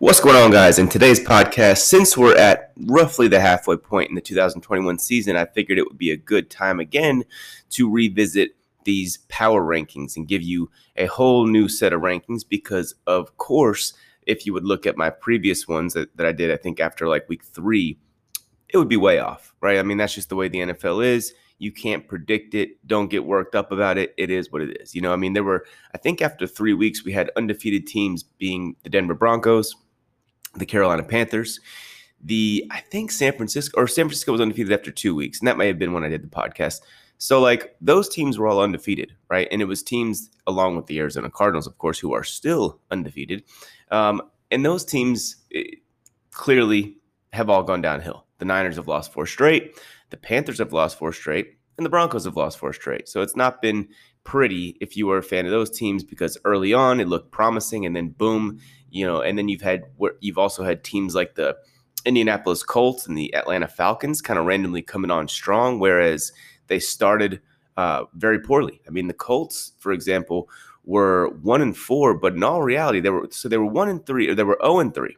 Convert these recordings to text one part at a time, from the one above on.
What's going on, guys? In today's podcast, since we're at roughly the halfway point in the 2021 season, I figured it would be a good time again to revisit these power rankings and give you a whole new set of rankings because, of course, if you would look at my previous ones that, that I did, I think after like week three, it would be way off, right? I mean, that's just the way the NFL is. You can't predict it. Don't get worked up about it. It is what it is. You know, I mean, there were, I think after three weeks, we had undefeated teams being the Denver Broncos, the Carolina Panthers, the I think San Francisco or San Francisco was undefeated after two weeks, and that may have been when I did the podcast. So like those teams were all undefeated, right? And it was teams along with the Arizona Cardinals, of course, who are still undefeated. Um, and those teams eh, clearly have all gone downhill. The Niners have lost four straight, the Panthers have lost four straight, and the Broncos have lost four straight. So it's not been pretty if you were a fan of those teams because early on it looked promising, and then boom, you know, and then you've had you've also had teams like the Indianapolis Colts and the Atlanta Falcons kind of randomly coming on strong, whereas they started uh, very poorly. I mean, the Colts, for example, were one and four, but in all reality, they were so they were one and three, or they were zero oh and three.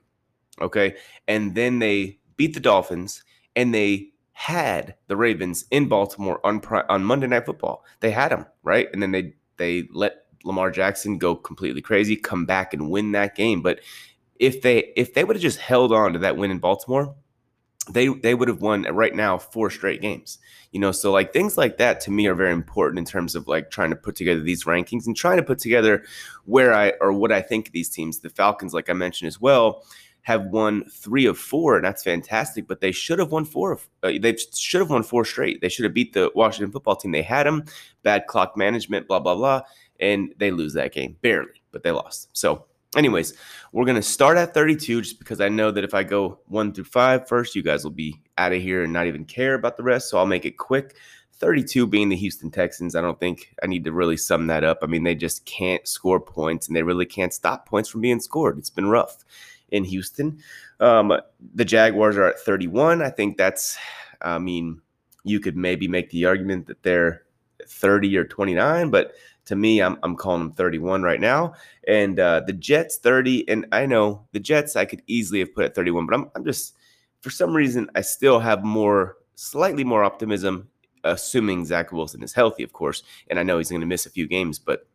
Okay, and then they beat the Dolphins, and they had the Ravens in Baltimore on on Monday Night Football. They had them right, and then they they let Lamar Jackson go completely crazy, come back and win that game. But if they if they would have just held on to that win in Baltimore, they they would have won right now four straight games. You know, so like things like that to me are very important in terms of like trying to put together these rankings and trying to put together where I or what I think these teams, the Falcons, like I mentioned as well, have won three of four, and that's fantastic. But they should have won four. Of, uh, they should have won four straight. They should have beat the Washington football team. They had them. Bad clock management. Blah blah blah and they lose that game barely, but they lost. So, anyways, we're going to start at 32 just because I know that if I go one through five first, you guys will be out of here and not even care about the rest. So, I'll make it quick. 32 being the Houston Texans. I don't think I need to really sum that up. I mean, they just can't score points and they really can't stop points from being scored. It's been rough in Houston. Um, the Jaguars are at 31. I think that's, I mean, you could maybe make the argument that they're 30 or 29, but to me, I'm, I'm calling them 31 right now. And uh, the Jets 30. And I know the Jets I could easily have put at 31, but I'm, I'm just, for some reason, I still have more, slightly more optimism, assuming Zach Wilson is healthy, of course. And I know he's going to miss a few games, but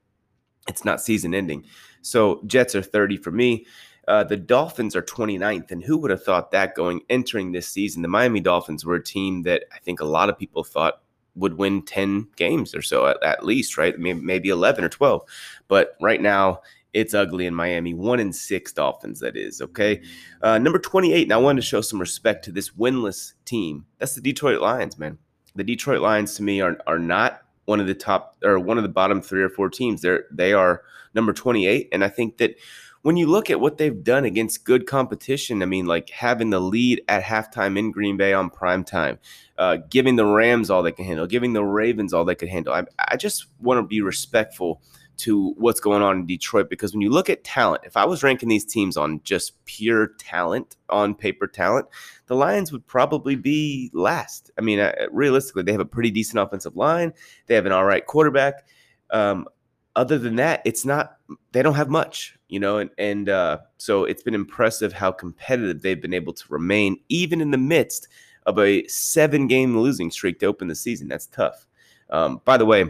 it's not season ending. So Jets are 30 for me. Uh, the Dolphins are 29th, and who would have thought that going entering this season? The Miami Dolphins were a team that I think a lot of people thought would win 10 games or so at, at least, right? Maybe, maybe 11 or 12. But right now, it's ugly in Miami. One in six Dolphins, that is. Okay. Uh, number 28. And I wanted to show some respect to this winless team. That's the Detroit Lions, man. The Detroit Lions to me are, are not one of the top or one of the bottom three or four teams. They're they are number 28. And I think that when you look at what they've done against good competition, I mean, like having the lead at halftime in Green Bay on prime time, uh, giving the Rams all they can handle, giving the Ravens all they could handle. I, I just want to be respectful to what's going on in Detroit because when you look at talent, if I was ranking these teams on just pure talent, on paper talent, the Lions would probably be last. I mean, uh, realistically, they have a pretty decent offensive line, they have an all right quarterback. Um, other than that, it's not, they don't have much you know, and, and uh, so it's been impressive how competitive they've been able to remain, even in the midst of a seven game losing streak to open the season. That's tough. Um, by the way,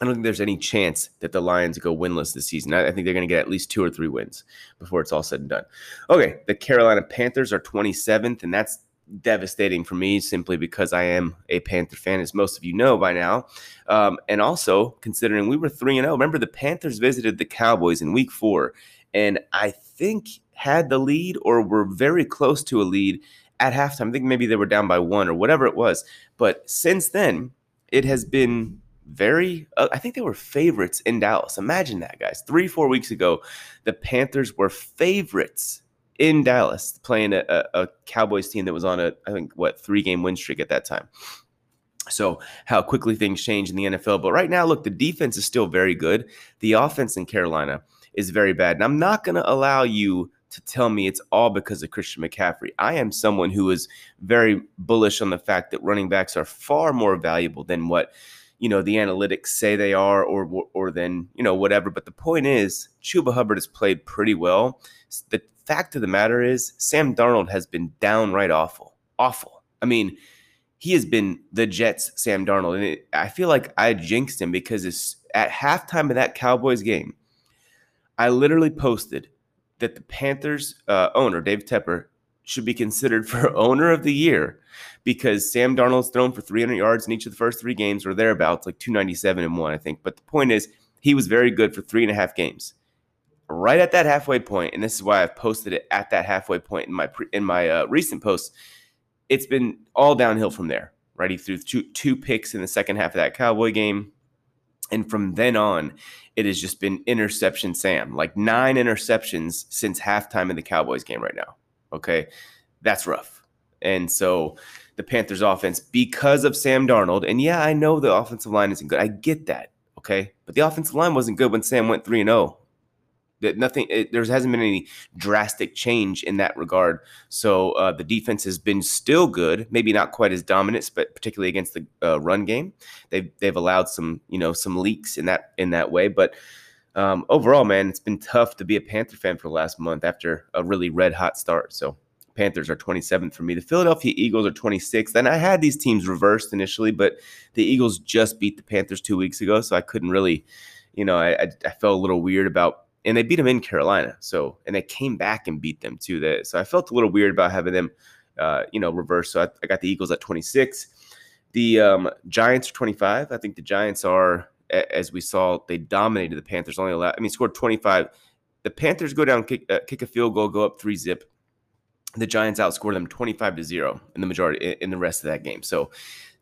I don't think there's any chance that the Lions go winless this season. I, I think they're going to get at least two or three wins before it's all said and done. Okay, the Carolina Panthers are 27th, and that's devastating for me simply because I am a Panther fan, as most of you know by now. Um, and also considering we were 3 and 0. Remember, the Panthers visited the Cowboys in week four, and I think had the lead or were very close to a lead at halftime. I think maybe they were down by one or whatever it was. But since then, it has been very uh, i think they were favorites in dallas imagine that guys three four weeks ago the panthers were favorites in Dallas playing a, a Cowboys team that was on a, I think, what, three game win streak at that time. So, how quickly things change in the NFL. But right now, look, the defense is still very good. The offense in Carolina is very bad. And I'm not going to allow you to tell me it's all because of Christian McCaffrey. I am someone who is very bullish on the fact that running backs are far more valuable than what you know the analytics say they are or or than you know whatever but the point is Chuba Hubbard has played pretty well the fact of the matter is, Sam Darnold has been downright awful. Awful. I mean, he has been the Jets' Sam Darnold. And it, I feel like I jinxed him because it's, at halftime of that Cowboys game, I literally posted that the Panthers uh, owner, Dave Tepper, should be considered for owner of the year because Sam Darnold's thrown for 300 yards in each of the first three games or thereabouts, like 297 and one, I think. But the point is, he was very good for three and a half games. Right at that halfway point, and this is why I've posted it at that halfway point in my pre- in my uh, recent posts. It's been all downhill from there. Right, he threw two two picks in the second half of that Cowboy game, and from then on, it has just been interception Sam, like nine interceptions since halftime in the Cowboys game right now. Okay, that's rough. And so the Panthers offense, because of Sam Darnold, and yeah, I know the offensive line isn't good. I get that. Okay. But the offensive line wasn't good when Sam went 3 and 0. That nothing, it, there hasn't been any drastic change in that regard. So uh, the defense has been still good, maybe not quite as dominant, but particularly against the uh, run game, they've they've allowed some you know some leaks in that in that way. But um, overall, man, it's been tough to be a Panther fan for the last month after a really red hot start. So Panthers are 27th for me. The Philadelphia Eagles are 26th. And I had these teams reversed initially, but the Eagles just beat the Panthers two weeks ago. So I couldn't really, you know, I, I, I felt a little weird about, and they beat them in Carolina. So, and they came back and beat them too. That, so I felt a little weird about having them, uh, you know, reverse. So I, I got the Eagles at 26. The um, Giants are 25. I think the Giants are, as we saw, they dominated the Panthers. Only allowed, I mean, scored 25. The Panthers go down, kick, uh, kick a field goal, go up three zip the Giants outscored them 25 to 0 in the majority in the rest of that game. So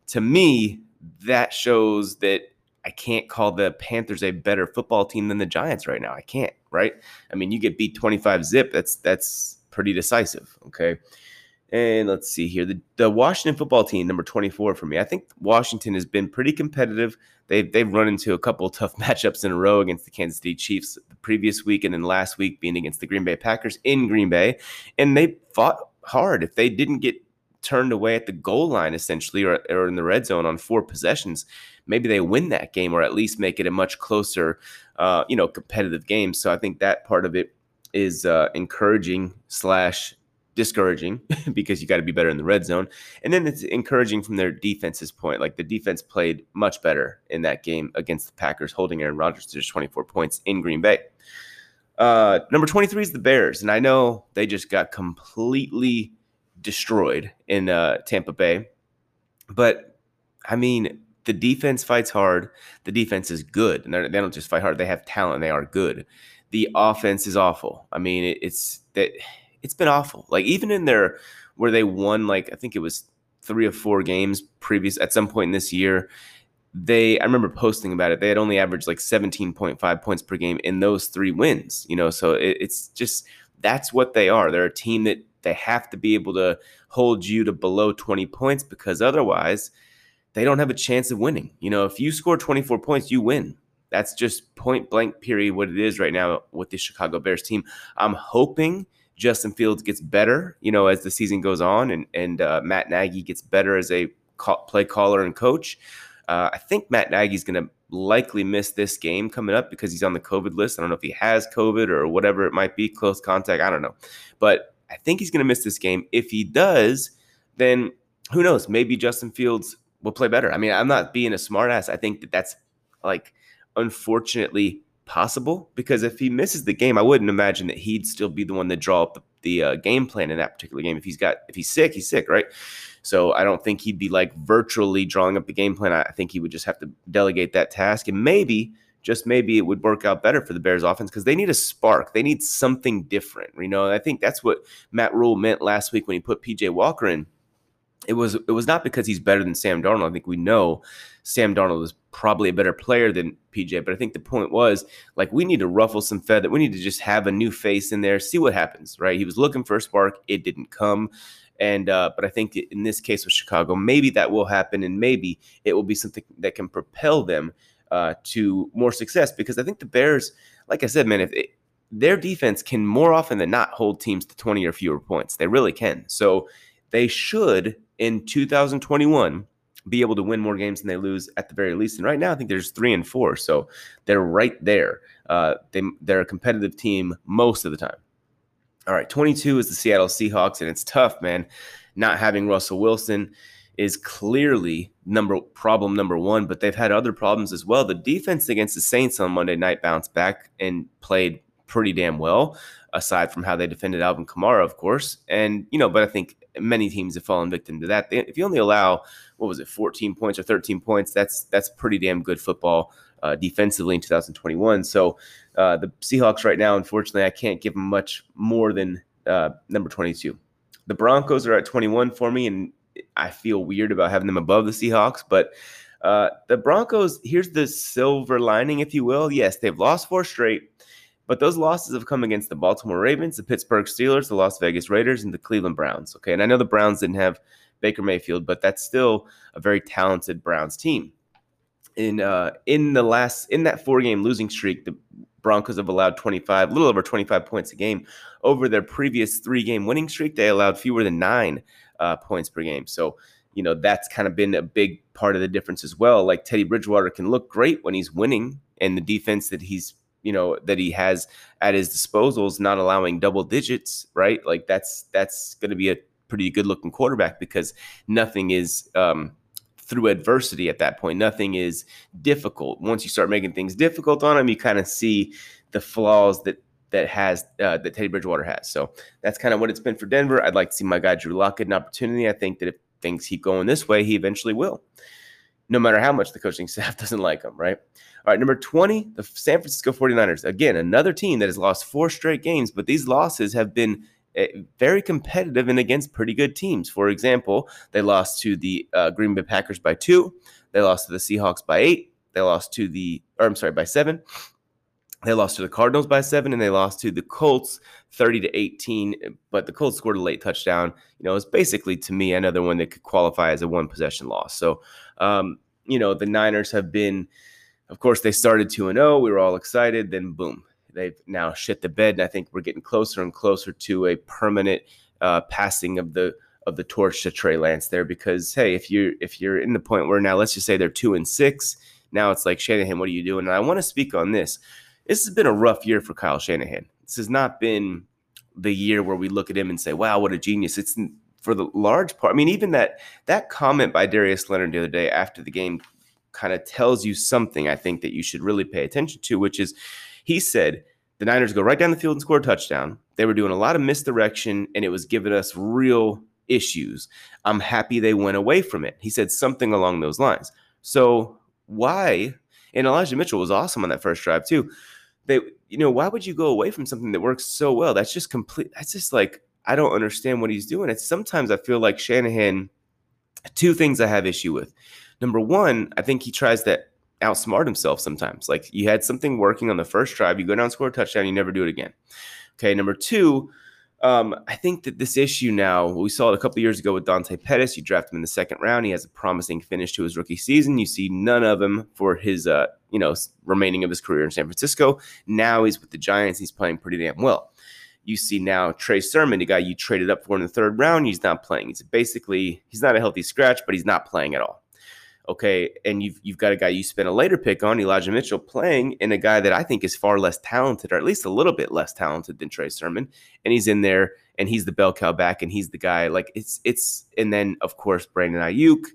to me, that shows that I can't call the Panthers a better football team than the Giants right now. I can't, right? I mean, you get beat 25 zip, that's that's pretty decisive, okay? And let's see here. The, the Washington football team, number 24 for me. I think Washington has been pretty competitive. They've, they've run into a couple tough matchups in a row against the Kansas City Chiefs the previous week and then last week being against the Green Bay Packers in Green Bay. And they fought hard. If they didn't get turned away at the goal line, essentially, or, or in the red zone on four possessions, maybe they win that game or at least make it a much closer, uh, you know, competitive game. So I think that part of it is uh, encouraging slash discouraging because you got to be better in the red zone. And then it's encouraging from their defense's point. Like the defense played much better in that game against the Packers, holding Aaron Rodgers to just 24 points in Green Bay. Uh, number 23 is the Bears. And I know they just got completely destroyed in uh, Tampa Bay. But I mean, the defense fights hard. The defense is good. And they don't just fight hard, they have talent. They are good. The offense is awful. I mean, it, it's that it's been awful. Like even in their where they won like I think it was three or four games previous at some point in this year. They I remember posting about it. They had only averaged like 17.5 points per game in those three wins. You know, so it, it's just that's what they are. They're a team that they have to be able to hold you to below 20 points because otherwise they don't have a chance of winning. You know, if you score 24 points, you win. That's just point blank period what it is right now with the Chicago Bears team. I'm hoping Justin Fields gets better, you know, as the season goes on, and and uh, Matt Nagy gets better as a play caller and coach. Uh, I think Matt Nagy's going to likely miss this game coming up because he's on the COVID list. I don't know if he has COVID or whatever it might be, close contact. I don't know, but I think he's going to miss this game. If he does, then who knows? Maybe Justin Fields will play better. I mean, I'm not being a smartass. I think that that's like unfortunately possible because if he misses the game, I wouldn't imagine that he'd still be the one to draw up the, the uh, game plan in that particular game. If he's got if he's sick, he's sick, right? So I don't think he'd be like virtually drawing up the game plan. I think he would just have to delegate that task, and maybe just maybe it would work out better for the Bears offense because they need a spark. They need something different. You know, I think that's what Matt Rhule meant last week when he put PJ Walker in it was it was not because he's better than Sam Darnold. I think we know Sam Darnold is probably a better player than PJ, but I think the point was like we need to ruffle some feather. We need to just have a new face in there, see what happens. Right? He was looking for a spark, it didn't come, and uh, but I think in this case with Chicago, maybe that will happen, and maybe it will be something that can propel them uh, to more success. Because I think the Bears, like I said, man, if it, their defense can more often than not hold teams to twenty or fewer points, they really can. So they should in 2021 be able to win more games than they lose at the very least. And right now, I think there's three and four, so they're right there. Uh, they they're a competitive team most of the time. All right, 22 is the Seattle Seahawks, and it's tough, man. Not having Russell Wilson is clearly number problem number one, but they've had other problems as well. The defense against the Saints on Monday night bounced back and played pretty damn well, aside from how they defended Alvin Kamara, of course. And, you know, but I think many teams have fallen victim to that. If you only allow, what was it, 14 points or 13 points, that's that's pretty damn good football uh, defensively in 2021. So uh, the Seahawks right now, unfortunately, I can't give them much more than uh, number 22. The Broncos are at 21 for me, and I feel weird about having them above the Seahawks, but uh, the Broncos, here's the silver lining, if you will. Yes, they've lost four straight, but those losses have come against the Baltimore Ravens, the Pittsburgh Steelers, the Las Vegas Raiders, and the Cleveland Browns. Okay, and I know the Browns didn't have Baker Mayfield, but that's still a very talented Browns team. In uh, in the last in that four game losing streak, the Broncos have allowed 25, a little over 25 points a game. Over their previous three game winning streak, they allowed fewer than nine uh, points per game. So, you know, that's kind of been a big part of the difference as well. Like Teddy Bridgewater can look great when he's winning, and the defense that he's you know that he has at his disposal is not allowing double digits right like that's that's going to be a pretty good looking quarterback because nothing is um, through adversity at that point nothing is difficult once you start making things difficult on him you kind of see the flaws that that has uh, that Teddy Bridgewater has. So that's kind of what it's been for Denver. I'd like to see my guy Drew Lock get an opportunity. I think that if things keep going this way, he eventually will. No matter how much the coaching staff doesn't like him, right? All right, number 20, the San Francisco 49ers. Again, another team that has lost four straight games, but these losses have been very competitive and against pretty good teams. For example, they lost to the uh, Green Bay Packers by two. They lost to the Seahawks by eight. They lost to the, or I'm sorry, by seven. They lost to the Cardinals by seven, and they lost to the Colts 30 to 18. But the Colts scored a late touchdown. You know, it's basically to me another one that could qualify as a one possession loss. So, um, you know, the Niners have been, of course, they started 2 and 0. We were all excited. Then, boom, they've now shit the bed. And I think we're getting closer and closer to a permanent uh, passing of the of the torch to Trey Lance there because hey, if you're if you're in the point where now let's just say they're two and six, now it's like Shanahan, what are you doing? And I want to speak on this this has been a rough year for Kyle Shanahan. This has not been the year where we look at him and say, "Wow, what a genius!" It's for the large part. I mean, even that that comment by Darius Leonard the other day after the game kind of tells you something. I think that you should really pay attention to, which is he said the Niners go right down the field and score a touchdown. They were doing a lot of misdirection, and it was giving us real issues. I'm happy they went away from it. He said something along those lines. So why? And Elijah Mitchell was awesome on that first drive too they you know why would you go away from something that works so well that's just complete that's just like i don't understand what he's doing it's sometimes i feel like shanahan two things i have issue with number one i think he tries to outsmart himself sometimes like you had something working on the first drive you go down score a touchdown you never do it again okay number two um, I think that this issue now, we saw it a couple years ago with Dante Pettis. You draft him in the second round. He has a promising finish to his rookie season. You see none of him for his, uh, you know, remaining of his career in San Francisco. Now he's with the Giants. He's playing pretty damn well. You see now Trey Sermon, the guy you traded up for in the third round, he's not playing. He's basically he's not a healthy scratch, but he's not playing at all. Okay, and you've you've got a guy you spent a later pick on, Elijah Mitchell, playing, and a guy that I think is far less talented, or at least a little bit less talented than Trey Sermon, and he's in there, and he's the bell cow back, and he's the guy. Like it's it's, and then of course Brandon Aiyuk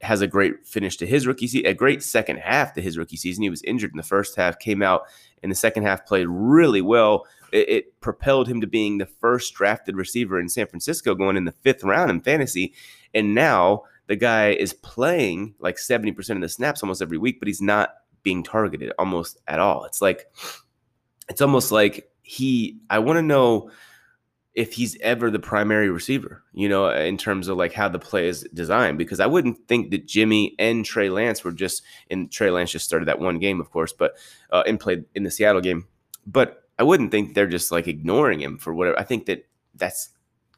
has a great finish to his rookie season, a great second half to his rookie season. He was injured in the first half, came out in the second half, played really well. It, it, propelled him to being the first drafted receiver in San Francisco going in the fifth round in fantasy. And now the guy is playing like 70% of the snaps almost every week, but he's not being targeted almost at all. It's like, it's almost like he, I want to know if he's ever the primary receiver, you know, in terms of like how the play is designed, because I wouldn't think that Jimmy and Trey Lance were just, and Trey Lance just started that one game, of course, but, uh, and played in the Seattle game. But I wouldn't think they're just like ignoring him for whatever. I think that that's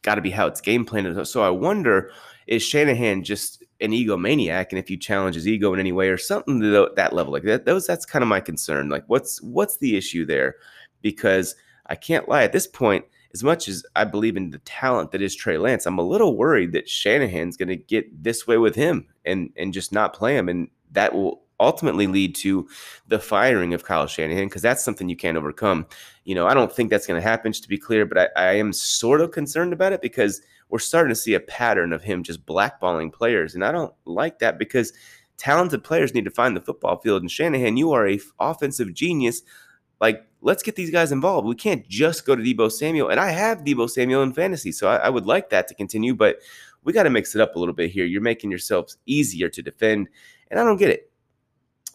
got to be how it's game planned. So I wonder is Shanahan just an egomaniac? And if you challenge his ego in any way or something to that level, like that, those that's kind of my concern. Like, what's what's the issue there? Because I can't lie at this point. As much as I believe in the talent that is Trey Lance, I'm a little worried that Shanahan's going to get this way with him and and just not play him, and that will ultimately lead to the firing of Kyle Shanahan because that's something you can't overcome. You know, I don't think that's going to happen, just to be clear, but I, I am sort of concerned about it because we're starting to see a pattern of him just blackballing players. And I don't like that because talented players need to find the football field. And Shanahan, you are a f- offensive genius. Like, let's get these guys involved. We can't just go to Deebo Samuel. And I have Deebo Samuel in fantasy, so I, I would like that to continue, but we got to mix it up a little bit here. You're making yourselves easier to defend, and I don't get it.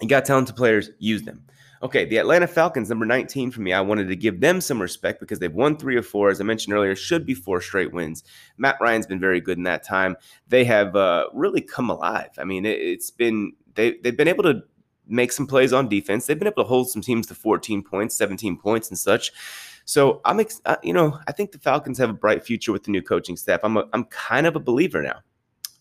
You got talented players, use them. Okay, the Atlanta Falcons, number 19 for me. I wanted to give them some respect because they've won three or four. As I mentioned earlier, should be four straight wins. Matt Ryan's been very good in that time. They have uh, really come alive. I mean, it, it's been they they've been able to make some plays on defense. They've been able to hold some teams to 14 points, 17 points, and such. So I'm, ex- uh, you know, I think the Falcons have a bright future with the new coaching staff. I'm, a, I'm kind of a believer now.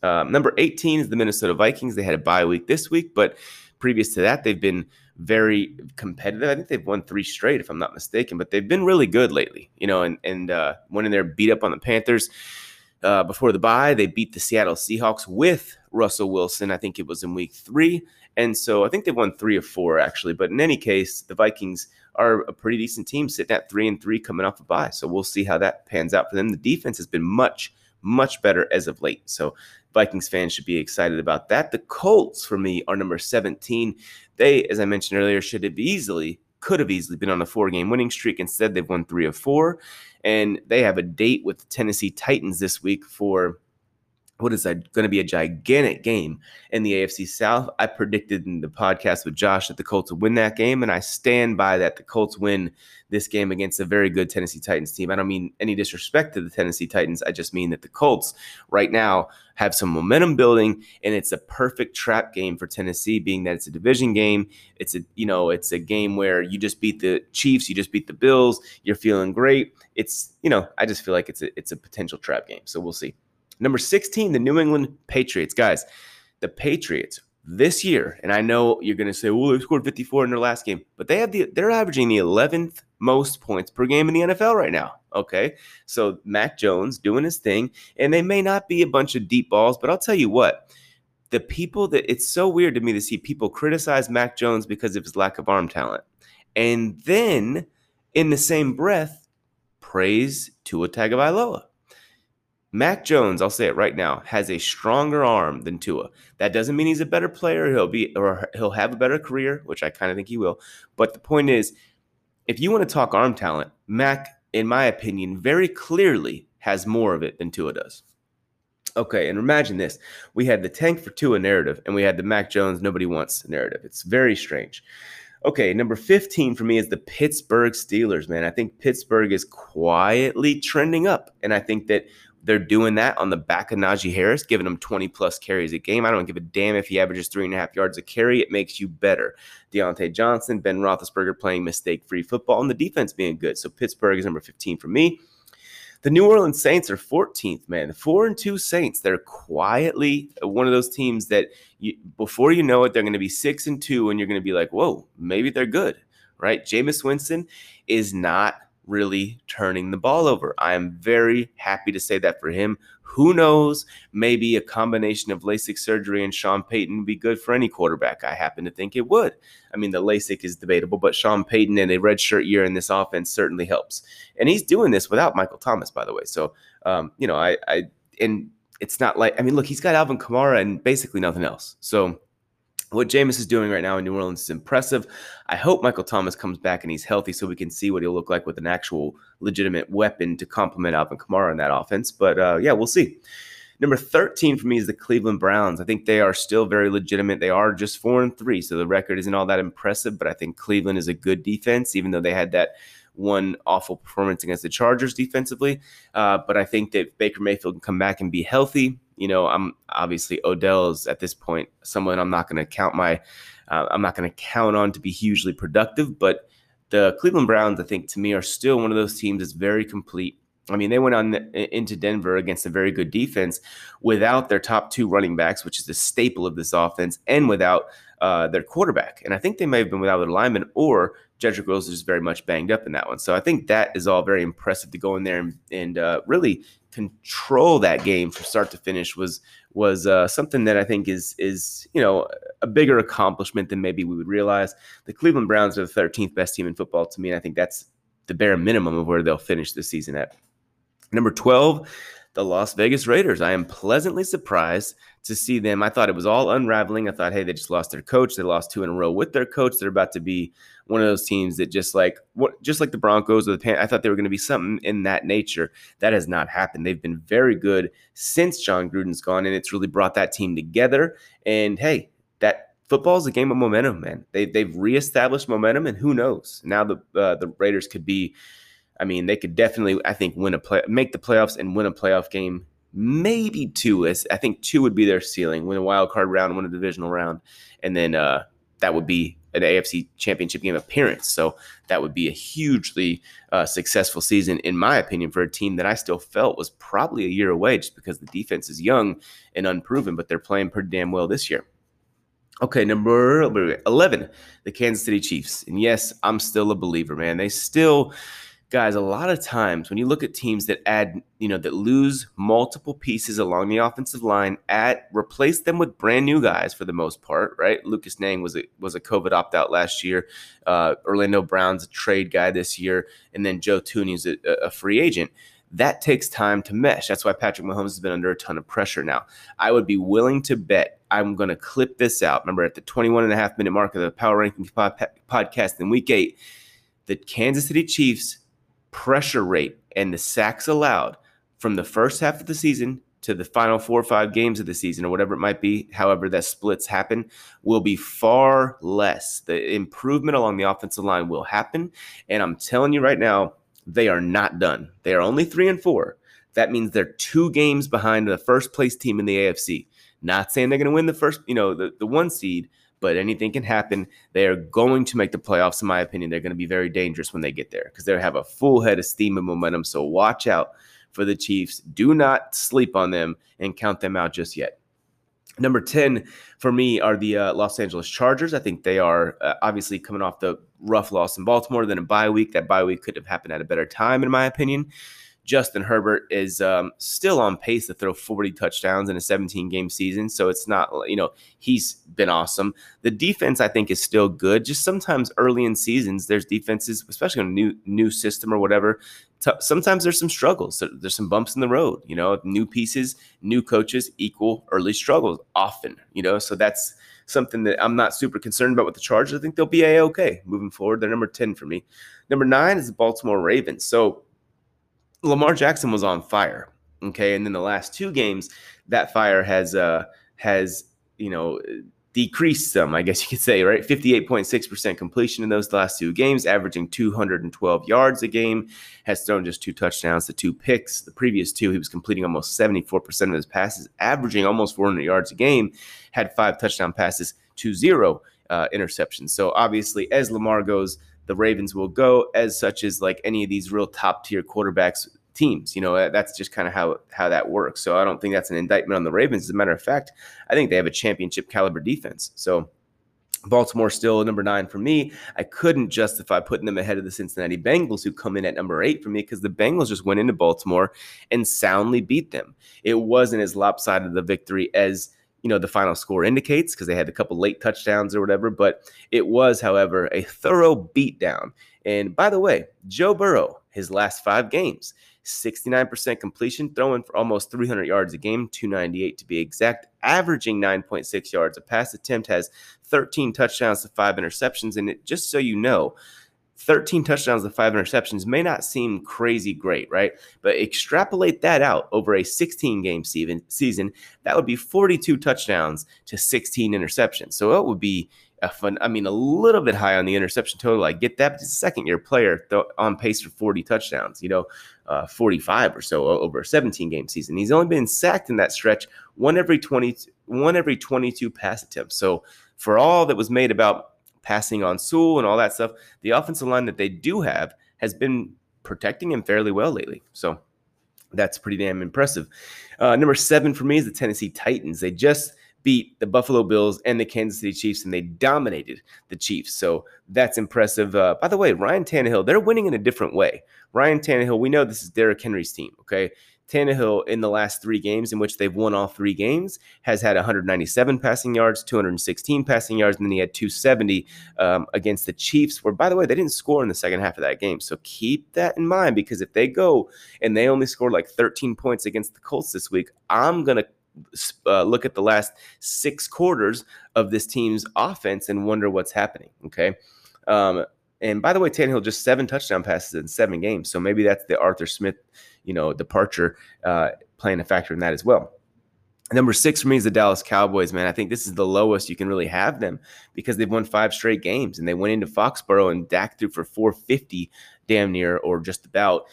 Um, number 18 is the Minnesota Vikings. They had a bye week this week, but previous to that, they've been very competitive. I think they've won three straight, if I'm not mistaken, but they've been really good lately, you know, and, and uh, went there, beat up on the Panthers. Uh, before the bye, they beat the Seattle Seahawks with Russell Wilson. I think it was in week three. And so I think they've won three or four, actually. But in any case, the Vikings are a pretty decent team, sitting at three and three coming off a bye. So we'll see how that pans out for them. The defense has been much, much better as of late. So Vikings fans should be excited about that. The Colts, for me, are number 17. They, as I mentioned earlier, should have easily, could have easily been on a four game winning streak. Instead, they've won three of four. And they have a date with the Tennessee Titans this week for what is that going to be a gigantic game in the AFC South. I predicted in the podcast with Josh that the Colts would win that game, and I stand by that. The Colts win this game against a very good Tennessee Titans team. I don't mean any disrespect to the Tennessee Titans. I just mean that the Colts right now have some momentum building, and it's a perfect trap game for Tennessee, being that it's a division game. It's a you know it's a game where you just beat the Chiefs, you just beat the Bills, you're feeling great. It's you know I just feel like it's a it's a potential trap game. So we'll see. Number 16, the New England Patriots. Guys, the Patriots this year, and I know you're going to say, well, they scored 54 in their last game, but they have the they're averaging the 11th most points per game in the NFL right now. Okay. So Mac Jones doing his thing, and they may not be a bunch of deep balls, but I'll tell you what, the people that it's so weird to me to see people criticize Mac Jones because of his lack of arm talent. And then in the same breath, praise Tua Tagovailoa. Mac Jones, I'll say it right now, has a stronger arm than Tua. That doesn't mean he's a better player. He'll be or he'll have a better career, which I kind of think he will. But the point is, if you want to talk arm talent, Mac, in my opinion, very clearly has more of it than Tua does. Okay, and imagine this. We had the tank for Tua narrative, and we had the Mac Jones nobody wants narrative. It's very strange. Okay, number 15 for me is the Pittsburgh Steelers, man. I think Pittsburgh is quietly trending up. And I think that they're doing that on the back of Najee Harris, giving him 20 plus carries a game. I don't give a damn if he averages three and a half yards a carry. It makes you better. Diontae Johnson, Ben Roethlisberger playing mistake free football, and the defense being good. So Pittsburgh is number 15 for me. The New Orleans Saints are 14th, man. The four and two Saints, they're quietly one of those teams that you, before you know it, they're going to be six and two, and you're going to be like, whoa, maybe they're good, right? Jameis Winston is not really turning the ball over. I am very happy to say that for him. Who knows? Maybe a combination of LASIK surgery and Sean Payton would be good for any quarterback. I happen to think it would. I mean, the LASIK is debatable, but Sean Payton in a redshirt year in this offense certainly helps. And he's doing this without Michael Thomas, by the way. So, um, you know, I, I, and it's not like, I mean, look, he's got Alvin Kamara and basically nothing else. So, what Jameis is doing right now in New Orleans is impressive. I hope Michael Thomas comes back and he's healthy so we can see what he'll look like with an actual legitimate weapon to complement Alvin Kamara in that offense. But uh, yeah, we'll see. Number 13 for me is the Cleveland Browns. I think they are still very legitimate. They are just four and three, so the record isn't all that impressive, but I think Cleveland is a good defense, even though they had that one awful performance against the Chargers defensively. Uh, but I think that Baker Mayfield can come back and be healthy you know, I'm obviously Odell's at this point someone I'm not going to count my, uh, I'm not going to count on to be hugely productive. But the Cleveland Browns, I think, to me, are still one of those teams that's very complete. I mean, they went on into Denver against a very good defense without their top two running backs, which is the staple of this offense, and without uh, their quarterback. And I think they may have been without their lineman, or Jedrick Wills is very much banged up in that one. So I think that is all very impressive to go in there and, and uh, really control that game from start to finish was was uh, something that I think is is you know a bigger accomplishment than maybe we would realize. The Cleveland Browns are the 13th best team in football to me, and I think that's the bare minimum of where they'll finish the season at. Number 12, the Las Vegas Raiders. I am pleasantly surprised to see them. I thought it was all unraveling. I thought, hey, they just lost their coach. They lost two in a row with their coach. They're about to be one of those teams that just like what just like the Broncos or the Pan. I thought they were going to be something in that nature. That has not happened. They've been very good since Jon Gruden's gone, and it's really brought that team together. And hey, that football is a game of momentum, man. They they've reestablished momentum, and who knows? Now the uh, the Raiders could be I mean, they could definitely, I think, win a play, make the playoffs and win a playoff game. Maybe two. I think two would be their ceiling. Win a wild card round, win a divisional round, and then uh, that would be an AFC Championship game appearance. So that would be a hugely uh, successful season, in my opinion, for a team that I still felt was probably a year away, just because the defense is young and unproven, but they're playing pretty damn well this year. Okay, number 11, the Kansas City Chiefs. And yes, I'm still a believer, man. They still guys, a lot of times when you look at teams that add, you know, that lose multiple pieces along the offensive line, add replace them with brand new guys for the most part, right? Lucas Niang was a was a COVID opt out last year. Uh, Orlando Brown's a trade guy this year, and then Joe Thuney's a, a free agent. That takes time to mesh. That's why Patrick Mahomes has been under a ton of pressure now. I would be willing to bet I'm going to clip this out. Remember, at the 21 and a half minute mark of the Power Rankings podcast in week eight, the Kansas City Chiefs pressure rate and the sacks allowed from the first half of the season to the final four or five games of the season or whatever it might be, however that splits happen, will be far less. The improvement along the offensive line will happen. And I'm telling you right now, they are not done. They are only three and four. That means they're two games behind the first place team in the AFC. Not saying they're going to win the first, you know, the, the one seed, but anything can happen. They are going to make the playoffs, in my opinion. They're going to be very dangerous when they get there because they have a full head of steam and momentum. So watch out for the Chiefs. Do not sleep on them and count them out just yet. Number 10 for me are the uh, Los Angeles Chargers. I think they are uh, obviously coming off the rough loss in Baltimore, then a bye week. That bye week could have happened at a better time, in my opinion. Justin Herbert is um, still on pace to throw 40 touchdowns in a 17 game season. So it's not, you know, he's been awesome. The defense, I think, is still good. Just sometimes early in seasons, there's defenses, especially on a new new system or whatever. T- sometimes there's some struggles. There's some bumps in the road. You know, new pieces, new coaches equal early struggles often. You know, so that's something that I'm not super concerned about with the Chargers. I think they'll be a okay moving forward. They're number 10 for me. Number nine is the Baltimore Ravens. So Lamar Jackson was on fire. Okay, and then the last two games, that fire has uh has you know decreased some, I guess you could say, right? 58.6% completion in those last two games, averaging 212 yards a game, has thrown just two touchdowns to two picks. The previous two, he was completing almost 74% of his passes, averaging almost 400 yards a game, had five touchdown passes to zero uh, interceptions. So obviously, as Lamar goes, the Ravens will go as such as like any of these real top tier quarterbacks teams. You know, uh, that's just kind of how how that works. So I don't think that's an indictment on the Ravens. As a matter of fact, I think they have a championship caliber defense. So Baltimore still number nine for me. I couldn't justify putting them ahead of the Cincinnati Bengals, who come in at number eight for me, because the Bengals just went into Baltimore and soundly beat them. It wasn't as lopsided the victory as you know the final score indicates because they had a couple late touchdowns or whatever but it was however a thorough beatdown. And by the way joe burrow his last five games 69% completion throwing for almost 300 yards a game 298 to be exact averaging 9.6 yards. A pass attempt has 13 touchdowns to five interceptions and it, just so you know 13 touchdowns to five interceptions may not seem crazy great, right? But extrapolate that out over a 16 game season, that would be 42 touchdowns to 16 interceptions. So it would be a fun, I mean, a little bit high on the interception total. I get that, but he's a second year player on pace for 40 touchdowns, you know, uh, 45 or so over a 17 game season. He's only been sacked in that stretch one every 20, one every 22 pass attempts. So for all that was made about passing on Sewell and all that stuff, the offensive line that they do have has been protecting him fairly well lately. So that's pretty damn impressive. Uh, number seven for me is the Tennessee Titans. They just beat the Buffalo Bills and the Kansas City Chiefs, and they dominated the Chiefs. So that's impressive. Uh, by the way, Ryan Tannehill, they're winning in a different way. Ryan Tannehill, we know this is Derrick Henry's team, okay? Tannehill in the last three games in which they've won all three games has had 197 passing yards, 216 passing yards, and then he had 270 um, against the Chiefs, where, by the way, they didn't score in the second half of that game. So keep that in mind because if they go and they only score like 13 points against the Colts this week, I'm going to uh, look at the last six quarters of this team's offense and wonder what's happening. Okay. Um, and by the way, Tannehill just seven touchdown passes in seven games. So maybe that's the Arthur Smith, you know, departure uh, playing a factor in that as well. Number six for me is the Dallas Cowboys, man. I think this is the lowest you can really have them because they've won five straight games and they went into Foxborough and Dak threw for 450 damn near or just about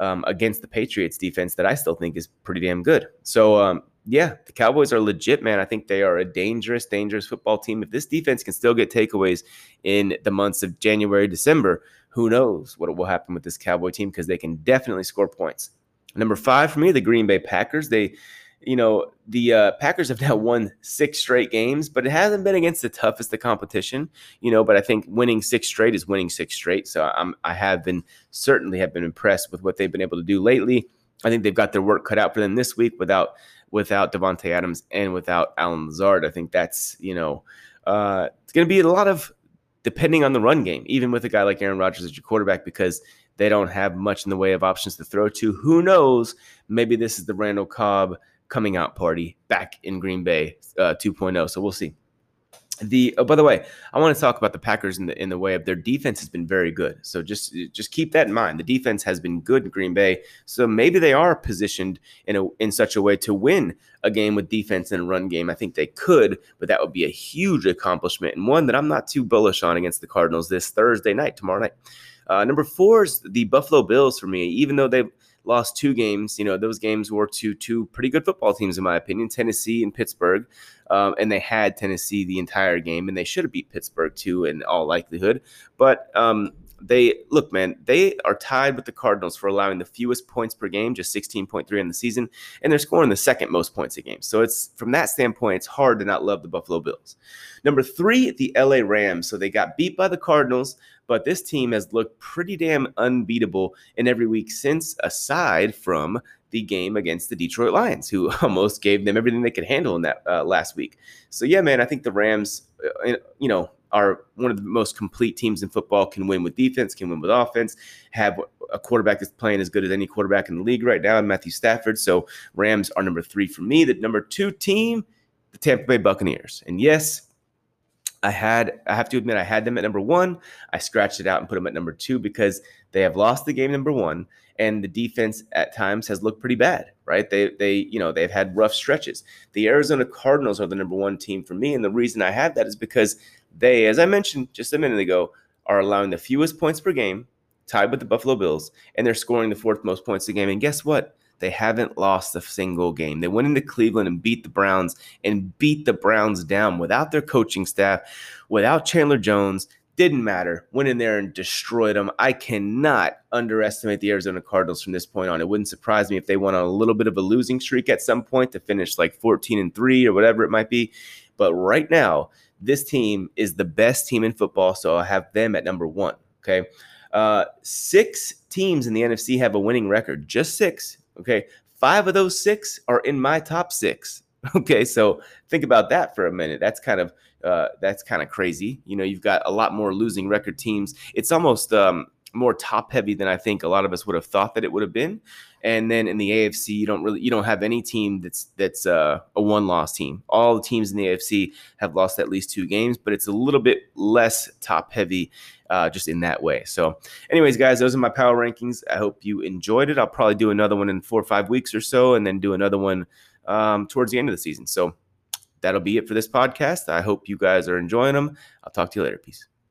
um, against the Patriots defense that I still think is pretty damn good. So um, yeah, the Cowboys are legit, man. I think they are a dangerous, dangerous football team. If this defense can still get takeaways in the months of January, December, who knows what will happen with this Cowboy team because they can definitely score points. Number five for me, the Green Bay Packers. They, you know, the uh, Packers have now won six straight games, but it hasn't been against the toughest of competition, you know. But I think winning six straight is winning six straight. So I'm, I have been certainly have been impressed with what they've been able to do lately. I think they've got their work cut out for them this week without without Davante Adams and without Allen Lazard. I think that's you know uh, it's going to be a lot of depending on the run game, even with a guy like Aaron Rodgers as your quarterback, because they don't have much in the way of options to throw to. Who knows? Maybe this is the Randall Cobb coming out party back in Green Bay uh, 2.0. So we'll see. The oh, by the way, I want to talk about the Packers in the in the way of their defense has been very good. So just just keep that in mind. The defense has been good in Green Bay. So maybe they are positioned in a in such a way to win a game with defense and a run game. I think they could, but that would be a huge accomplishment and one that I'm not too bullish on against the Cardinals this Thursday night, tomorrow night. Uh, number four is the Buffalo Bills for me. Even though they've lost two games. You know, those games were to two pretty good football teams, in my opinion, Tennessee and Pittsburgh. Um, and they had Tennessee the entire game, and they should have beat Pittsburgh too, in all likelihood. But um, they look, man, they are tied with the Cardinals for allowing the fewest points per game, just 16.3 in the season, and they're scoring the second most points a game. So it's from that standpoint, it's hard to not love the Buffalo Bills. Number three, the LA Rams. So they got beat by the Cardinals, but this team has looked pretty damn unbeatable in every week since, aside from the game against the Detroit Lions, who almost gave them everything they could handle in that uh, last week. So yeah, man, I think the Rams, uh, you know, are one of the most complete teams in football. Can win with defense, can win with offense. Have a quarterback that's playing as good as any quarterback in the league right now, Matthew Stafford. So Rams are number three for me. The number two team, the Tampa Bay Buccaneers. And yes, I had, I have to admit, I had them at number one. I scratched it out and put them at number two because they have lost the game number one, and the defense at times has looked pretty bad. Right? They, they, you know, they've had rough stretches. The Arizona Cardinals are the number one team for me, and the reason I have that is because they, as I mentioned just a minute ago, are allowing the fewest points per game, tied with the Buffalo Bills, and they're scoring the fourth most points a game. And guess what? They haven't lost a single game. They went into Cleveland and beat the Browns and beat the Browns down without their coaching staff, without Chandler Jones. Didn't matter. Went in there and destroyed them. I cannot underestimate the Arizona Cardinals from this point on. It wouldn't surprise me if they went on a little bit of a losing streak at some point to finish like 14 and 3 or whatever it might be. But right now, this team is the best team in football. So I have them at number one. Okay. Uh, six teams in the NFC have a winning record, just six. Okay. Five of those six are in my top six. Okay. So think about that for a minute. That's kind of, uh, that's kind of crazy. You know, you've got a lot more losing record teams. It's almost, um, more top heavy than I think a lot of us would have thought that it would have been. And then in the AFC, you don't really you don't have any team that's that's uh, a one loss team. All the teams in the AFC have lost at least two games, but it's a little bit less top heavy. Uh, just in that way. So, anyways, guys, those are my power rankings. I hope you enjoyed it. I'll probably do another one in four or five weeks or so, and then do another one um, towards the end of the season. So, that'll be it for this podcast. I hope you guys are enjoying them. I'll talk to you later. Peace.